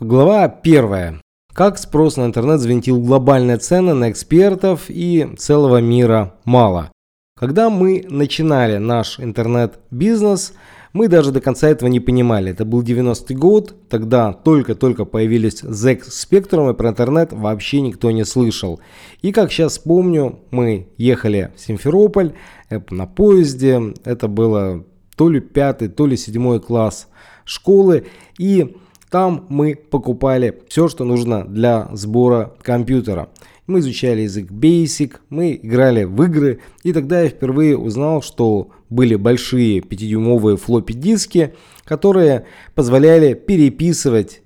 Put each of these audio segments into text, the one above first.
Глава первая. Как спрос на интернет завинтил глобальные цены на экспертов и целого мира мало. Когда мы начинали наш интернет-бизнес, мы даже до конца этого не понимали. Это был 90-й год, тогда только-только появились ZEC Spectrum, и про интернет вообще никто не слышал. И как сейчас помню, мы ехали в Симферополь на поезде, это было то ли пятый, то ли седьмой класс школы, и там мы покупали все, что нужно для сбора компьютера. Мы изучали язык Basic, мы играли в игры, и тогда я впервые узнал, что были большие 5-дюймовые флоппи диски, которые позволяли переписывать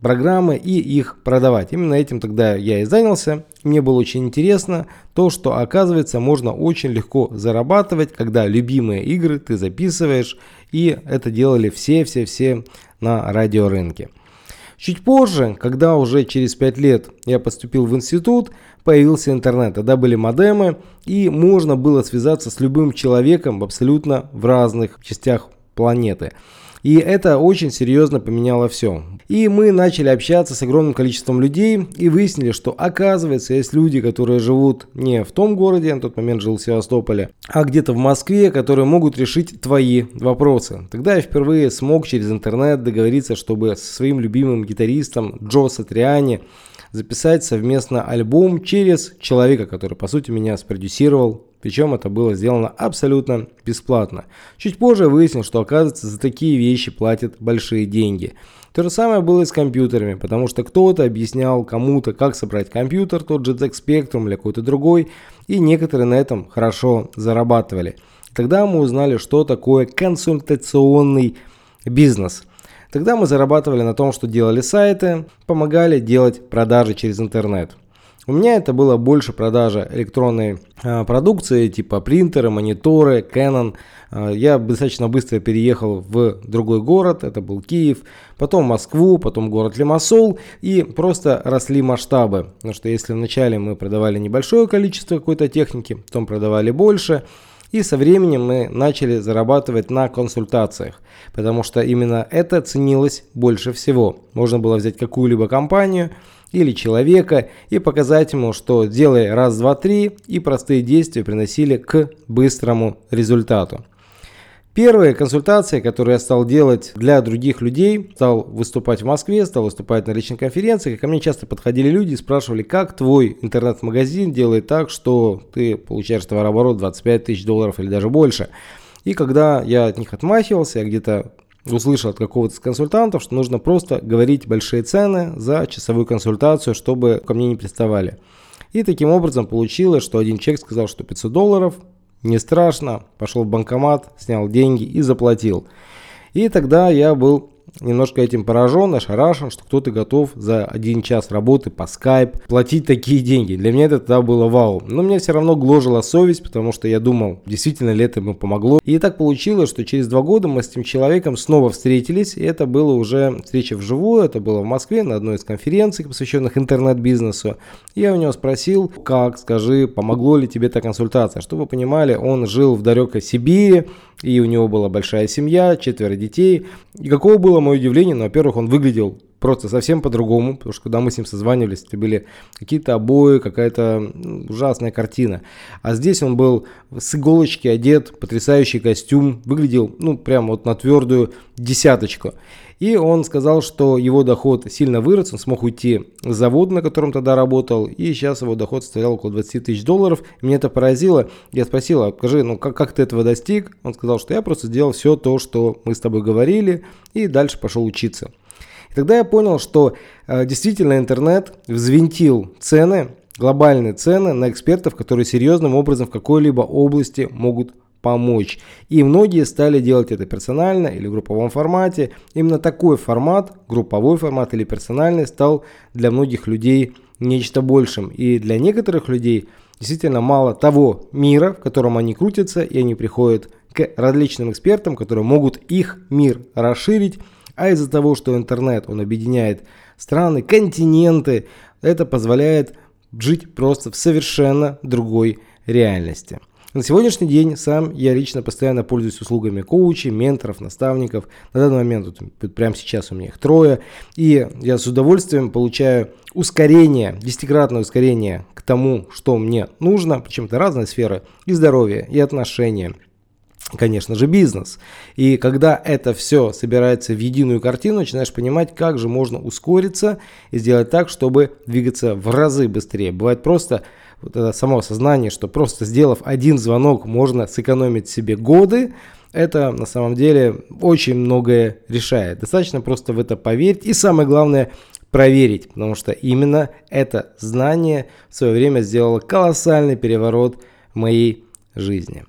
программы и их продавать. Именно этим тогда я и занялся. Мне было очень интересно то, что оказывается можно очень легко зарабатывать, когда любимые игры ты записываешь, и это делали все-все-все на радиорынке. Чуть позже, когда уже через 5 лет я поступил в институт, появился интернет. Тогда были модемы, и можно было связаться с любым человеком абсолютно в разных частях планеты. И это очень серьезно поменяло все. И мы начали общаться с огромным количеством людей и выяснили, что оказывается есть люди, которые живут не в том городе, на тот момент жил в Севастополе, а где-то в Москве, которые могут решить твои вопросы. Тогда я впервые смог через интернет договориться, чтобы со своим любимым гитаристом Джо Сатриани записать совместно альбом через человека, который по сути меня спродюсировал, причем это было сделано абсолютно бесплатно. Чуть позже выяснил, что оказывается за такие вещи платят большие деньги. То же самое было и с компьютерами, потому что кто-то объяснял кому-то, как собрать компьютер, тот же ZX Spectrum или какой-то другой, и некоторые на этом хорошо зарабатывали. Тогда мы узнали, что такое консультационный бизнес – Тогда мы зарабатывали на том, что делали сайты, помогали делать продажи через интернет. У меня это было больше продажа электронной э, продукции, типа принтеры, мониторы, Canon. Э, я достаточно быстро переехал в другой город, это был Киев, потом Москву, потом город Лимассол, и просто росли масштабы. Потому что если вначале мы продавали небольшое количество какой-то техники, потом продавали больше, и со временем мы начали зарабатывать на консультациях, потому что именно это ценилось больше всего. Можно было взять какую-либо компанию или человека и показать ему, что делай раз, два, три, и простые действия приносили к быстрому результату. Первые консультации, которые я стал делать для других людей, стал выступать в Москве, стал выступать на личных конференциях, и ко мне часто подходили люди и спрашивали, как твой интернет-магазин делает так, что ты получаешь товарооборот 25 тысяч долларов или даже больше. И когда я от них отмахивался, я где-то услышал от какого-то из консультантов, что нужно просто говорить большие цены за часовую консультацию, чтобы ко мне не приставали. И таким образом получилось, что один человек сказал, что 500 долларов не страшно, пошел в банкомат, снял деньги и заплатил. И тогда я был немножко этим поражен, ошарашен, что кто-то готов за один час работы по скайп платить такие деньги. Для меня это тогда было вау. Но мне все равно гложила совесть, потому что я думал, действительно ли это ему помогло. И так получилось, что через два года мы с этим человеком снова встретились, и это было уже встреча вживую, это было в Москве на одной из конференций, посвященных интернет-бизнесу. Я у него спросил, как, скажи, помогло ли тебе эта консультация. Чтобы вы понимали, он жил в далекой Сибири, и у него была большая семья, четверо детей. И какого было мое удивление, ну, во-первых, он выглядел просто совсем по-другому, потому что когда мы с ним созванивались, это были какие-то обои, какая-то ужасная картина. А здесь он был с иголочки одет, потрясающий костюм, выглядел, ну, прям вот на твердую десяточку. И он сказал, что его доход сильно вырос, он смог уйти с завода, на котором тогда работал, и сейчас его доход составлял около 20 тысяч долларов. Меня это поразило. Я спросил, а скажи, ну как, как ты этого достиг? Он сказал, что я просто сделал все то, что мы с тобой говорили, и дальше пошел учиться. Тогда я понял, что э, действительно интернет взвинтил цены, глобальные цены на экспертов, которые серьезным образом в какой-либо области могут помочь. И многие стали делать это персонально или в групповом формате. Именно такой формат, групповой формат или персональный, стал для многих людей нечто большим. И для некоторых людей действительно мало того мира, в котором они крутятся, и они приходят к различным экспертам, которые могут их мир расширить. А из-за того, что интернет, он объединяет страны, континенты, это позволяет жить просто в совершенно другой реальности. На сегодняшний день сам я лично постоянно пользуюсь услугами коучей, менторов, наставников. На данный момент, вот, прямо сейчас у меня их трое. И я с удовольствием получаю ускорение, десятикратное ускорение к тому, что мне нужно, причем это разные сферы, и здоровье, и отношения, конечно же, бизнес. И когда это все собирается в единую картину, начинаешь понимать, как же можно ускориться и сделать так, чтобы двигаться в разы быстрее. Бывает просто вот это само осознание, что просто сделав один звонок, можно сэкономить себе годы, это на самом деле очень многое решает. Достаточно просто в это поверить и самое главное проверить, потому что именно это знание в свое время сделало колоссальный переворот в моей жизни.